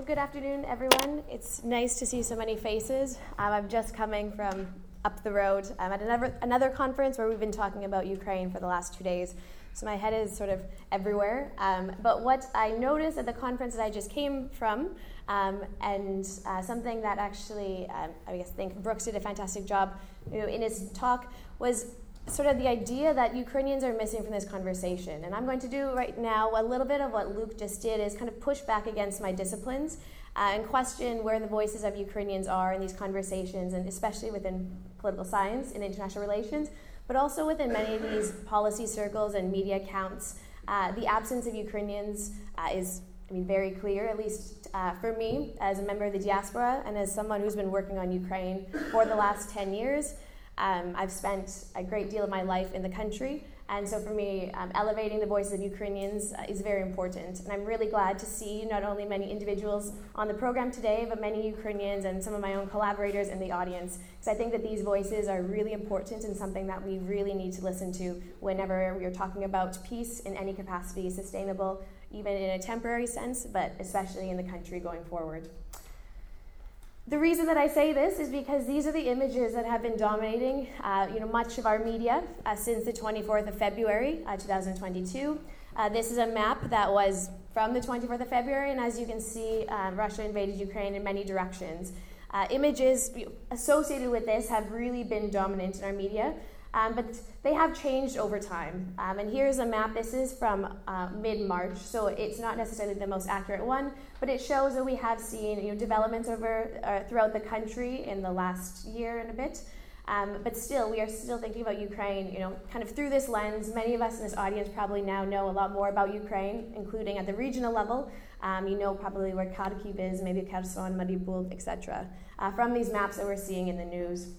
Well, good afternoon, everyone. It's nice to see so many faces. Um, I'm just coming from up the road um, at another, another conference where we've been talking about Ukraine for the last two days. So my head is sort of everywhere. Um, but what I noticed at the conference that I just came from, um, and uh, something that actually um, I guess think Brooks did a fantastic job you know, in his talk was sort of the idea that Ukrainians are missing from this conversation. And I'm going to do right now a little bit of what Luke just did is kind of push back against my disciplines uh, and question where the voices of Ukrainians are in these conversations, and especially within political science and international relations, but also within many of these policy circles and media accounts. Uh, the absence of Ukrainians uh, is, I mean, very clear, at least uh, for me as a member of the diaspora and as someone who's been working on Ukraine for the last 10 years. Um, I've spent a great deal of my life in the country, and so for me, um, elevating the voices of Ukrainians uh, is very important. And I'm really glad to see not only many individuals on the program today, but many Ukrainians and some of my own collaborators in the audience, because I think that these voices are really important and something that we really need to listen to whenever we are talking about peace in any capacity, sustainable, even in a temporary sense, but especially in the country going forward. The reason that I say this is because these are the images that have been dominating uh, you know, much of our media uh, since the 24th of February, uh, 2022. Uh, this is a map that was from the 24th of February, and as you can see, uh, Russia invaded Ukraine in many directions. Uh, images associated with this have really been dominant in our media. Um, but they have changed over time. Um, and here's a map. This is from uh, mid March, so it's not necessarily the most accurate one, but it shows that we have seen you know, developments over uh, throughout the country in the last year and a bit. Um, but still, we are still thinking about Ukraine, you know, kind of through this lens. Many of us in this audience probably now know a lot more about Ukraine, including at the regional level. Um, you know probably where Kharkiv is, maybe Kherson, Mariupol, etc. Uh, from these maps that we're seeing in the news.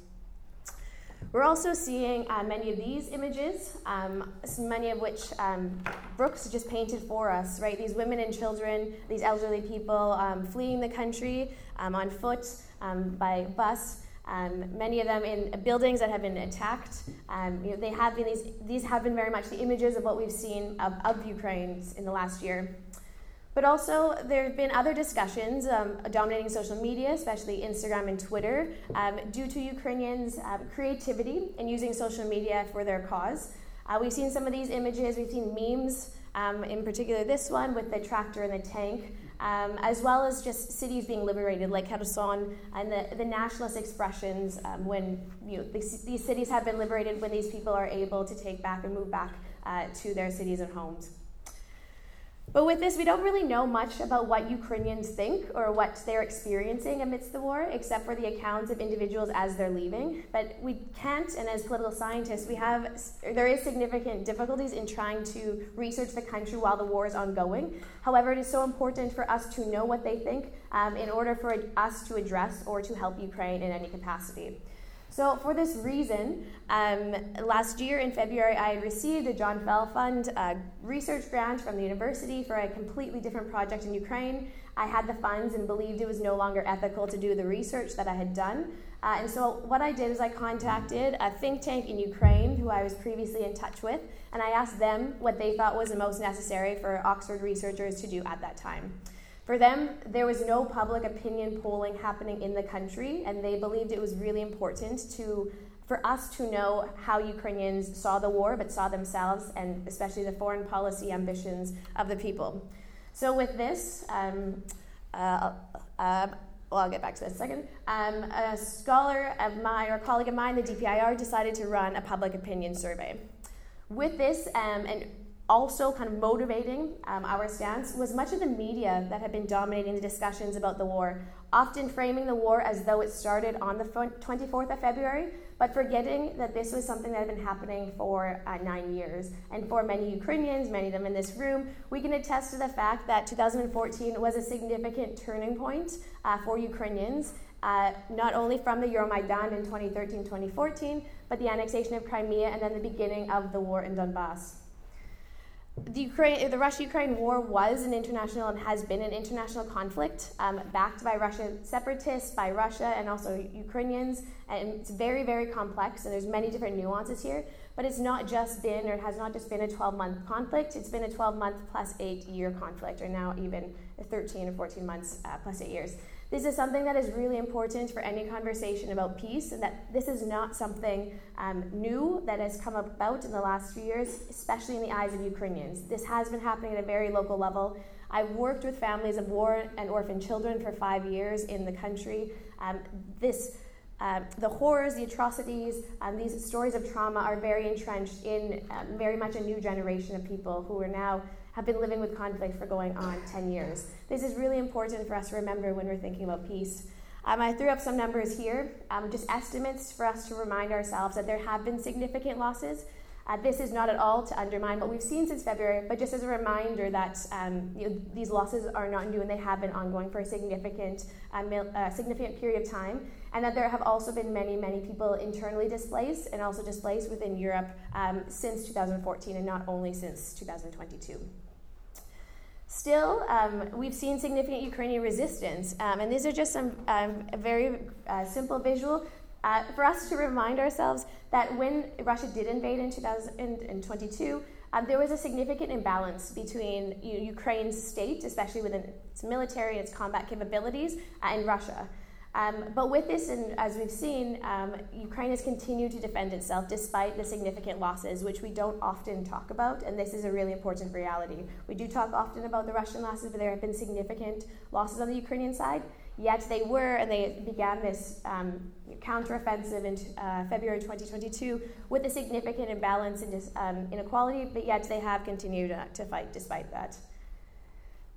We're also seeing uh, many of these images, um, many of which um, Brooks just painted for us, right? These women and children, these elderly people um, fleeing the country um, on foot, um, by bus. Um, many of them in buildings that have been attacked. you know, they have been these, these have been very much the images of what we've seen of, of Ukraine in the last year. But also, there have been other discussions um, dominating social media, especially Instagram and Twitter, um, due to Ukrainians' uh, creativity in using social media for their cause. Uh, we've seen some of these images, we've seen memes, um, in particular this one with the tractor and the tank, um, as well as just cities being liberated, like Kherson, and the, the nationalist expressions um, when you know, these, these, cities have been liberated, when these people are able to take back and move back uh, to their cities and homes. But with this, we don't really know much about what Ukrainians think or what they're experiencing amidst the war, except for the accounts of individuals as they're leaving. But we can't, and as political scientists, we have there is significant difficulties in trying to research the country while the war is ongoing. However, it is so important for us to know what they think um, in order for us to address or to help Ukraine in any capacity. So, for this reason, um, last year in February, I received a John Fell Fund uh, research grant from the university for a completely different project in Ukraine. I had the funds and believed it was no longer ethical to do the research that I had done. Uh, and so, what I did is I contacted a think tank in Ukraine who I was previously in touch with, and I asked them what they thought was the most necessary for Oxford researchers to do at that time. For them, there was no public opinion polling happening in the country, and they believed it was really important to for us to know how Ukrainians saw the war, but saw themselves, and especially the foreign policy ambitions of the people. So, with this, um, uh, uh, well, I'll get back to that in a second. Um, a scholar of mine, or a colleague of mine, the DPIR, decided to run a public opinion survey. With this, um, and also kind of motivating um, our stance was much of the media that had been dominating the discussions about the war, often framing the war as though it started on the 24th of February, but forgetting that this was something that had been happening for uh, nine years. And for many Ukrainians, many of them in this room, we can attest to the fact that 2014 was a significant turning point uh, for Ukrainians. Uh, not only from the Euromaidan in 2013 2014, but the annexation of Crimea and then the beginning of the war in Donbass the Ukraine, the Russia-Ukraine war was an international and has been an international conflict, um, backed by Russian separatists, by Russia, and also Ukrainians. And it's very, very complex, and there's many different nuances here. but it's not just been, or it has not just been a 12 month conflict, it's been a 12 month plus eight year conflict, or now even 13 or 14 months uh, plus eight years. This is something that is really important for any conversation about peace, and that this is not something um, new that has come about in the last few years, especially in the eyes of Ukrainians. This has been happening at a very local level. I've worked with families of war and orphan children for five years in the country. Um, this um, the horrors, the atrocities, um, these stories of trauma are very entrenched in um, very much a new generation of people who are now have been living with conflict for going on 10 years. This is really important for us to remember when we're thinking about peace. Um, I threw up some numbers here, um, just estimates for us to remind ourselves that there have been significant losses. Uh, this is not at all to undermine what we've seen since February, but just as a reminder that um, you know, these losses are not new and they have been ongoing for a significant, uh, mil- uh, significant period of time, and that there have also been many, many people internally displaced and also displaced within Europe um, since 2014 and not only since 2022. Still, um, we've seen significant Ukrainian resistance, um, and these are just some um, very uh, simple visual uh, for us to remind ourselves that when Russia did invade in 2022, um, there was a significant imbalance between you know, Ukraine's state, especially within its military and its combat capabilities, uh, and Russia. Um, but with this, and as we've seen, um, Ukraine has continued to defend itself despite the significant losses, which we don't often talk about, and this is a really important reality. We do talk often about the Russian losses, but there have been significant losses on the Ukrainian side. Yet they were, and they began this um, counteroffensive in uh, February 2022 with a significant imbalance in um, inequality, but yet they have continued uh, to fight despite that.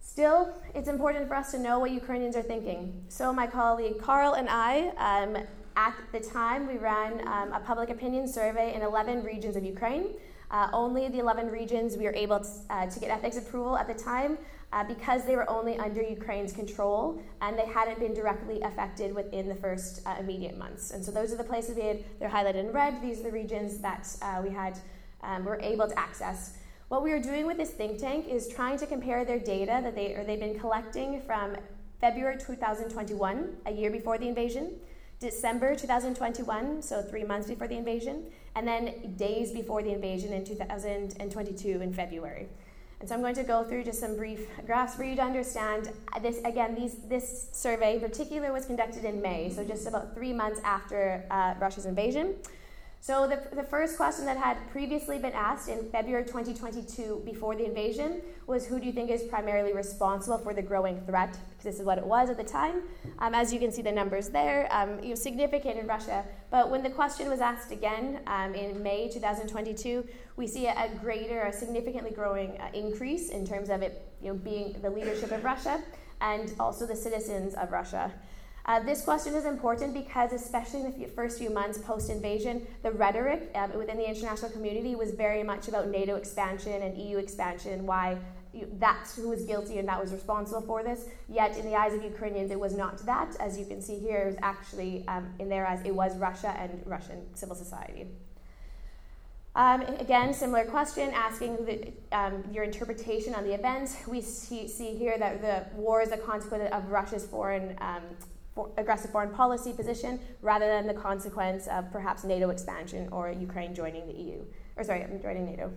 Still, it's important for us to know what Ukrainians are thinking. So, my colleague Carl and I, um, at the time, we ran um, a public opinion survey in 11 regions of Ukraine. Uh, only the 11 regions we were able to, uh, to get ethics approval at the time uh, because they were only under Ukraine's control and they hadn't been directly affected within the first uh, immediate months. And so those are the places we had, they're highlighted in red. These are the regions that uh, we had, um, were able to access. What we are doing with this think tank is trying to compare their data that they, or they've been collecting from February 2021, a year before the invasion, December 2021, so three months before the invasion, and then days before the invasion in 2022 in February. And so I'm going to go through just some brief graphs for you to understand this. Again, these, this survey in particular was conducted in May, so just about three months after uh, Russia's invasion. So, the, the first question that had previously been asked in February 2022 before the invasion was Who do you think is primarily responsible for the growing threat? Because this is what it was at the time. Um, as you can see, the numbers there, um, you know, significant in Russia. But when the question was asked again um, in May 2022, we see a, greater, a significantly growing uh, increase in terms of it you know, being the leadership of Russia and also the citizens of Russia. Uh, this question is important because, especially in the first few months post invasion, the rhetoric um, within the international community was very much about NATO expansion and EU expansion, why you, that's who was guilty and that was responsible for this. Yet, in the eyes of Ukrainians, it was not that. As you can see here, it was actually, um, in their eyes, it was Russia and Russian civil society. Um, again, similar question asking the, um, your interpretation on the events. We see, see, here that the war is a consequence of Russia's foreign um, for aggressive foreign policy position rather than the consequence of perhaps NATO expansion or Ukraine joining the EU, or sorry, joining NATO.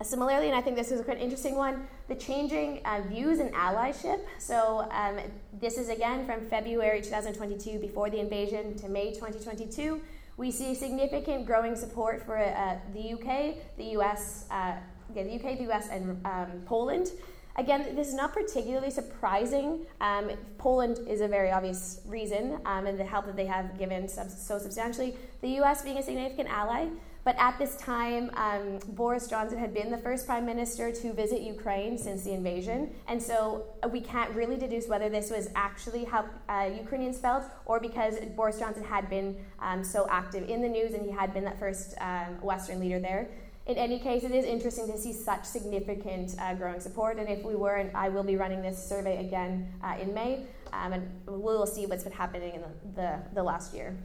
Uh, similarly, and I think this is a quite interesting one, the changing uh, views and allyship. So um, this is again from February 2022, before the invasion, to May 2022. We see significant growing support for uh, the UK, the US, uh, yeah, the UK, the US, and um, Poland Again, this is not particularly surprising. Um, Poland is a very obvious reason, um, and the help that they have given sub- so substantially. The US being a significant ally, but at this time, um, Boris Johnson had been the first prime minister to visit Ukraine since the invasion, and so uh, we can't really deduce whether this was actually how uh, Ukrainians felt or because Boris Johnson had been um, so active in the news and he had been that first um, Western leader there in any case, it is interesting to see such significant uh, growing support. And if we were, and I will be running this survey again uh, in May, um, and we'll see what's been happening in the, the, the last year.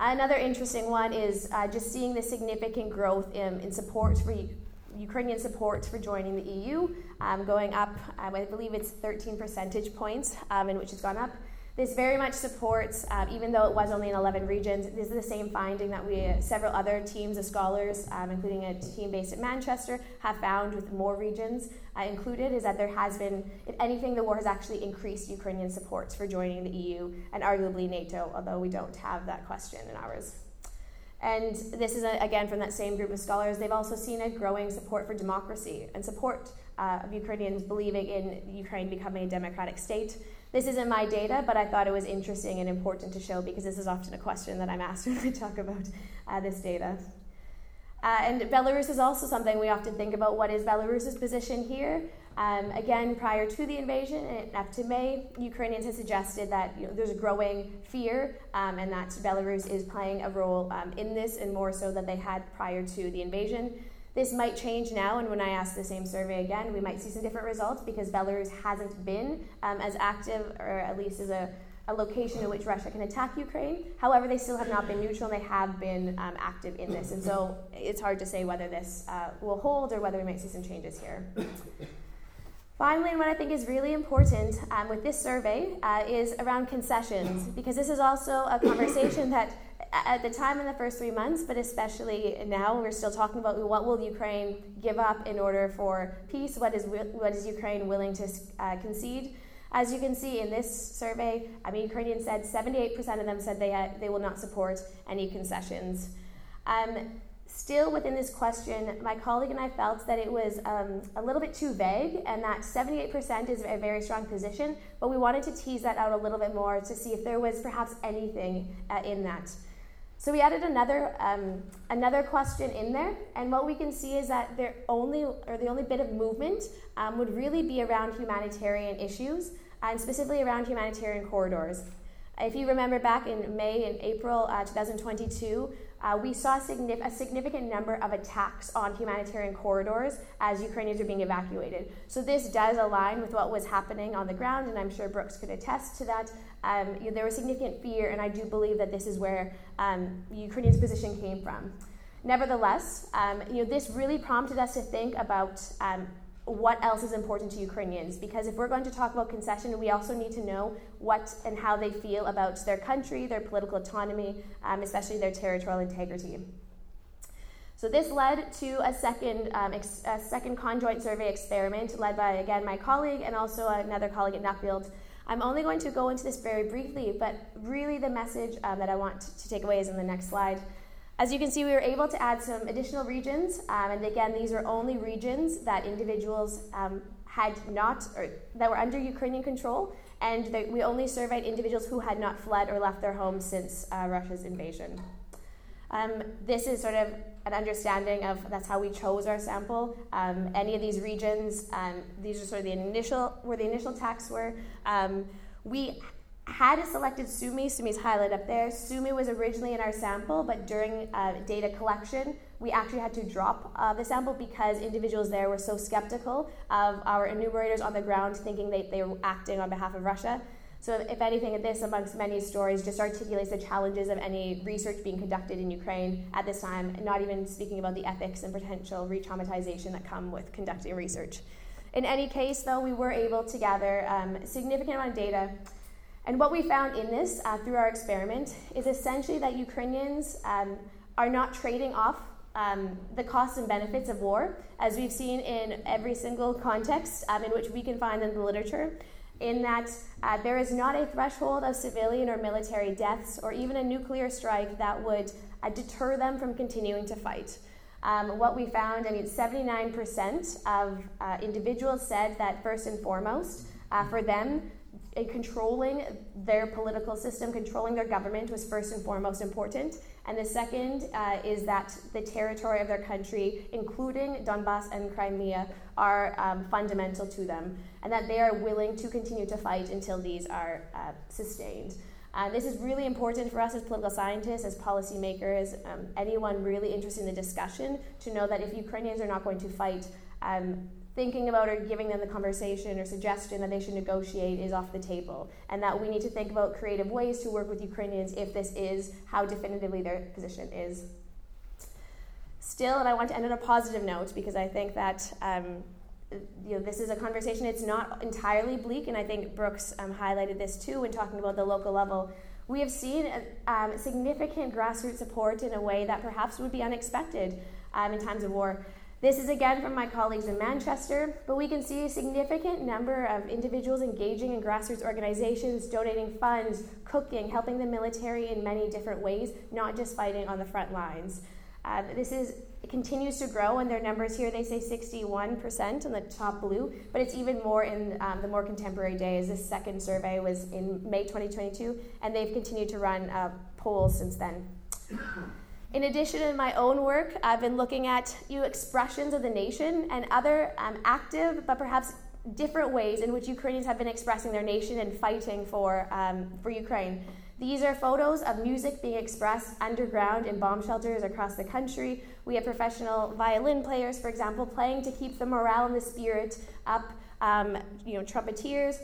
Another interesting one is uh, just seeing the significant growth in, in support for Ukrainian support for joining the EU, um, going up, um, I believe it's 13 percentage points, um, in which it's gone up. This very much supports, um, even though it was only in 11 regions, this is the same finding that we, several other teams of scholars, um, including a team based at Manchester, have found with more regions uh, included, is that there has been, if anything, the war has actually increased Ukrainian support for joining the EU and arguably NATO, although we don't have that question in ours. And this is, a, again, from that same group of scholars. They've also seen a growing support for democracy and support uh, of Ukrainians believing in Ukraine becoming a democratic state. This isn't my data, but I thought it was interesting and important to show because this is often a question that I'm asked when I talk about uh, this data. Uh, and Belarus is also something we often think about what is Belarus's position here. Um, again, prior to the invasion and up to May, Ukrainians have suggested that you know, there's a growing fear um, and that Belarus is playing a role um, in this and more so than they had prior to the invasion. This might change now, and when I ask the same survey again, we might see some different results because Belarus hasn't been um, as active, or at least as a, a, location in which Russia can attack Ukraine. However, they still have not been neutral, and they have been um, active in this. And so it's hard to say whether this uh, will hold or whether we might see some changes here. Finally, and what I think is really important um, with this survey uh, is around concessions, because this is also a conversation that at the time in the first three months, but especially now, we're still talking about what will Ukraine give up in order for peace? What is, what is Ukraine willing to uh, concede? As you can see in this survey, I mean, Ukrainians said 78% of them said they, had, they will not support any concessions. Um, Still, within this question, my colleague and I felt that it was um, a little bit too vague and that 78% is a very strong position, but we wanted to tease that out a little bit more to see if there was perhaps anything uh, in that. So we added another um, another question in there, and what we can see is that there only or the only bit of movement um, would really be around humanitarian issues and specifically around humanitarian corridors. If you remember back in May and April uh, 2022, uh, we saw a significant number of attacks on humanitarian corridors as Ukrainians were being evacuated. So this does align with what was happening on the ground, and I'm sure Brooks could attest to that. Um, you know, there was significant fear, and I do believe that this is where um, Ukrainians' position came from. Nevertheless, um, you know, this really prompted us to think about um, what else is important to Ukrainians. Because if we're going to talk about concession, we also need to know what and how they feel about their country, their political autonomy, um, especially their territorial integrity. So this led to a second, um, ex- a second conjoint survey experiment led by, again, my colleague and also another colleague at Nuffield. I'm only going to go into this very briefly, but really the message um, that I want to take away is in the next slide. As you can see, we were able to add some additional regions, um, and again, these are only regions that individuals um, had not, or that were under Ukrainian control, and they, we only surveyed individuals who had not fled or left their homes since uh, Russia's invasion. Um, this is sort of an understanding of that's how we chose our sample. Um, any of these regions, um, these are sort of the initial where the initial attacks were. Um, we had selected Sumy, Sumy's highlighted up there. Sumy was originally in our sample, but during uh, data collection, we actually had to drop uh, the sample because individuals there were so skeptical of our enumerators on the ground, thinking they, they were acting on behalf of Russia. So, if anything, this, amongst many stories, just articulates the challenges of any research being conducted in Ukraine at this time, not even speaking about the ethics and potential re traumatization that come with conducting research. In any case, though, we were able to gather um, significant amount of data and what we found in this uh, through our experiment is essentially that Ukrainians um, are not trading off um, the costs and benefits of war, as we've seen in every single context um, in which we can find in the literature, in that uh, there is not a threshold of civilian or military deaths or even a nuclear strike that would uh, deter them from continuing to fight. Um, what we found, I mean, 79% of uh, individuals said that first and foremost, uh, for them, controlling their political system, controlling their government was first and foremost important. And the second uh, is that the territory of their country, including Donbass and Crimea, are um, fundamental to them, and that they are willing to continue to fight until these are uh, sustained. Uh, this is really important for us as political scientists, as policymakers, um, anyone really interested in the discussion, to know that if Ukrainians are not going to fight, um, thinking about or giving them the conversation or suggestion that they should negotiate is off the table, and that we need to think about creative ways to work with Ukrainians if this is how definitively their position is. Still, and I want to end on a positive note because I think that um, you know, this is a conversation, it's not entirely bleak, and I think Brooks um, highlighted this too when talking about the local level. We have seen um, significant grassroots support in a way that perhaps would be unexpected um, in times of war. This is again from my colleagues in Manchester, but we can see a significant number of individuals engaging in grassroots organizations, donating funds, cooking, helping the military in many different ways, not just fighting on the front lines. Uh, this is continues to grow, and their numbers here they say 61% in the top blue, but it's even more in um, the more contemporary days. This second survey was in May 2022, and they've continued to run uh, polls since then. In addition, in my own work, I've been looking at you expressions of the nation and other um, active but perhaps different ways in which Ukrainians have been expressing their nation and fighting for, um, for Ukraine. These are photos of music being expressed underground in bomb shelters across the country. We have professional violin players, for example, playing to keep the morale and the spirit up. Um, you know, trumpeteers,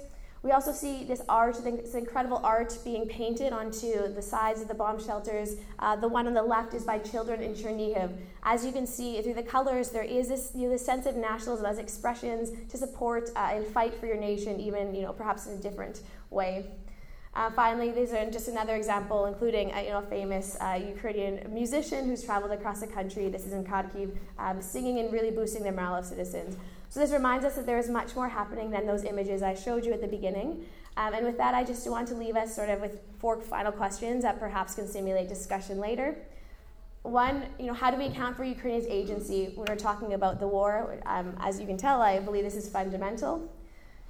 we also see this art, this incredible art being painted onto the sides of the bomb shelters. Uh, the one on the left is by children in Chernihiv. As you can see through the colors, there is this, you know, this sense of nationalism as expressions to support uh, and fight for your nation, even you know, perhaps in a different way. Uh, finally, these are just another example, including uh, you know, a famous uh, Ukrainian musician who's traveled across the country. This is in Kharkiv, um, singing and really boosting the morale of citizens. So this reminds us that there is much more happening than those images I showed you at the beginning. Um, and with that, I just want to leave us sort of with four final questions that perhaps can stimulate discussion later. One, you know, how do we account for Ukraine's agency when we're talking about the war? Um, as you can tell, I believe this is fundamental.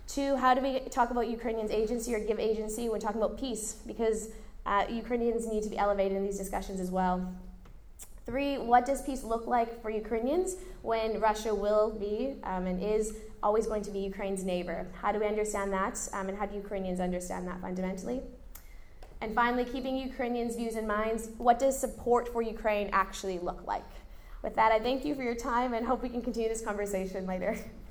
Two, how do we talk about Ukrainians' agency or give agency when talking about peace? Because uh, Ukrainians need to be elevated in these discussions as well. Three, what does peace look like for Ukrainians when Russia will be um, and is always going to be Ukraine's neighbor? How do we understand that, um, and how do Ukrainians understand that fundamentally? And finally, keeping Ukrainians' views in mind, what does support for Ukraine actually look like? With that, I thank you for your time and hope we can continue this conversation later.